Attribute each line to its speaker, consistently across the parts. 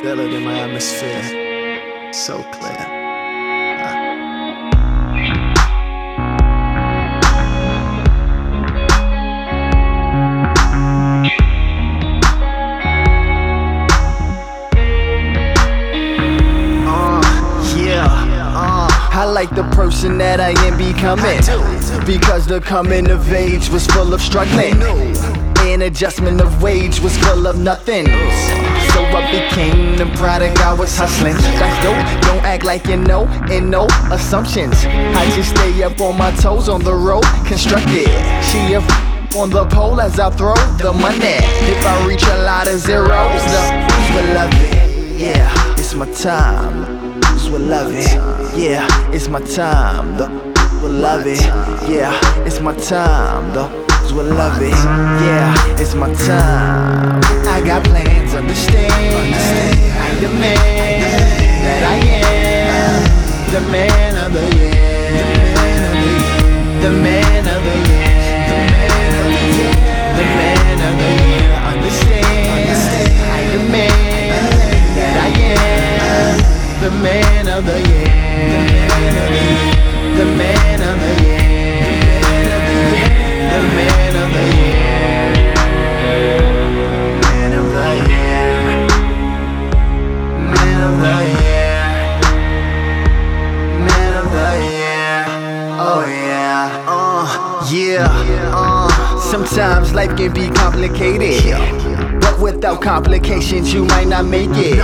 Speaker 1: feel it in my atmosphere. So clear. Uh, yeah, uh. I like the person that I am becoming. Because the coming of age was full of struggling. And adjustment of wage was full of nothing. So I became the product I was hustling. That's dope. Don't act like you know, and no assumptions. I just stay up on my toes on the road, constructed. She a f- on the pole as I throw the money. If I reach a lot of zeros, the will love it. Yeah, it's my time. We will love it. Yeah, it's my time. The we will love it. Yeah, it's my time. The we will love it. Yeah, it's my time. I got plans, understand. I demand life can be complicated. But without complications, you might not make it.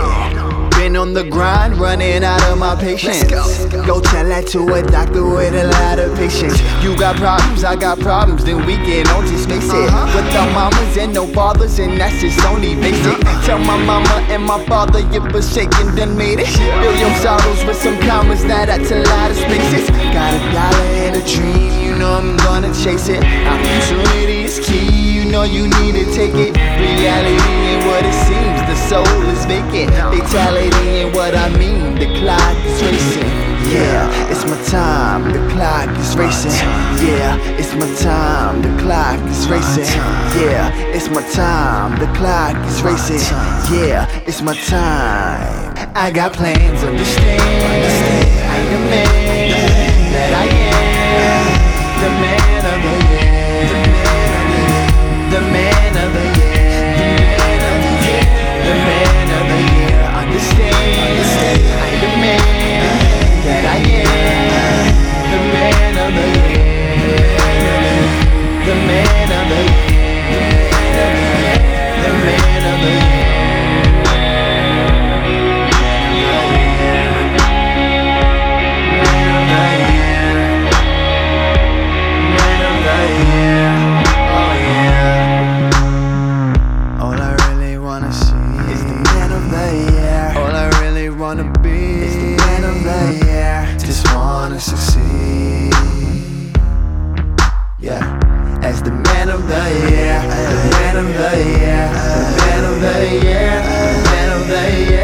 Speaker 1: Been on the grind, running out of my patience. Go tell that to a doctor with a lot of patience. You got problems, I got problems, then we can all just face it. Without mamas and no fathers, and that's just only basic. Tell my mama and my father you're forsaken, then made it. Fill your sorrows with some commas, now that's a lot of spaces. Got a dollar and a dream, you know I'm gonna chase it. Opportunity key, you need to take it. Reality ain't what it seems, the soul is vacant. Fatality ain't what I mean, the clock is racing. Yeah, it's my time, the clock is racing. Yeah, it's my time, the clock is racing. Yeah, it's my time, the clock is racing. Yeah, it's my time. I got plans, understand. Yeah. As the man of the year, the man of the year, the man of the year, the man of the year.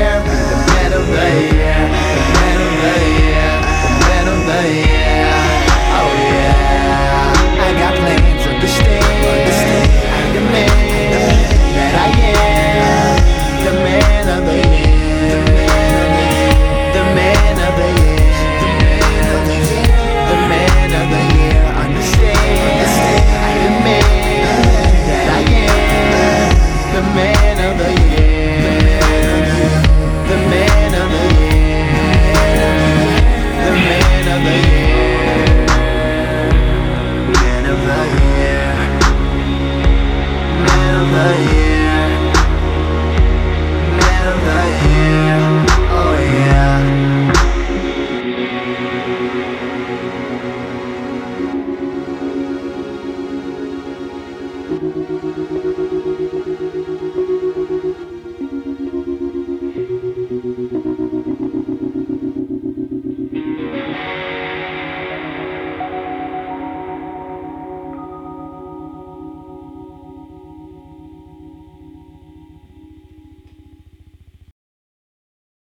Speaker 1: 나의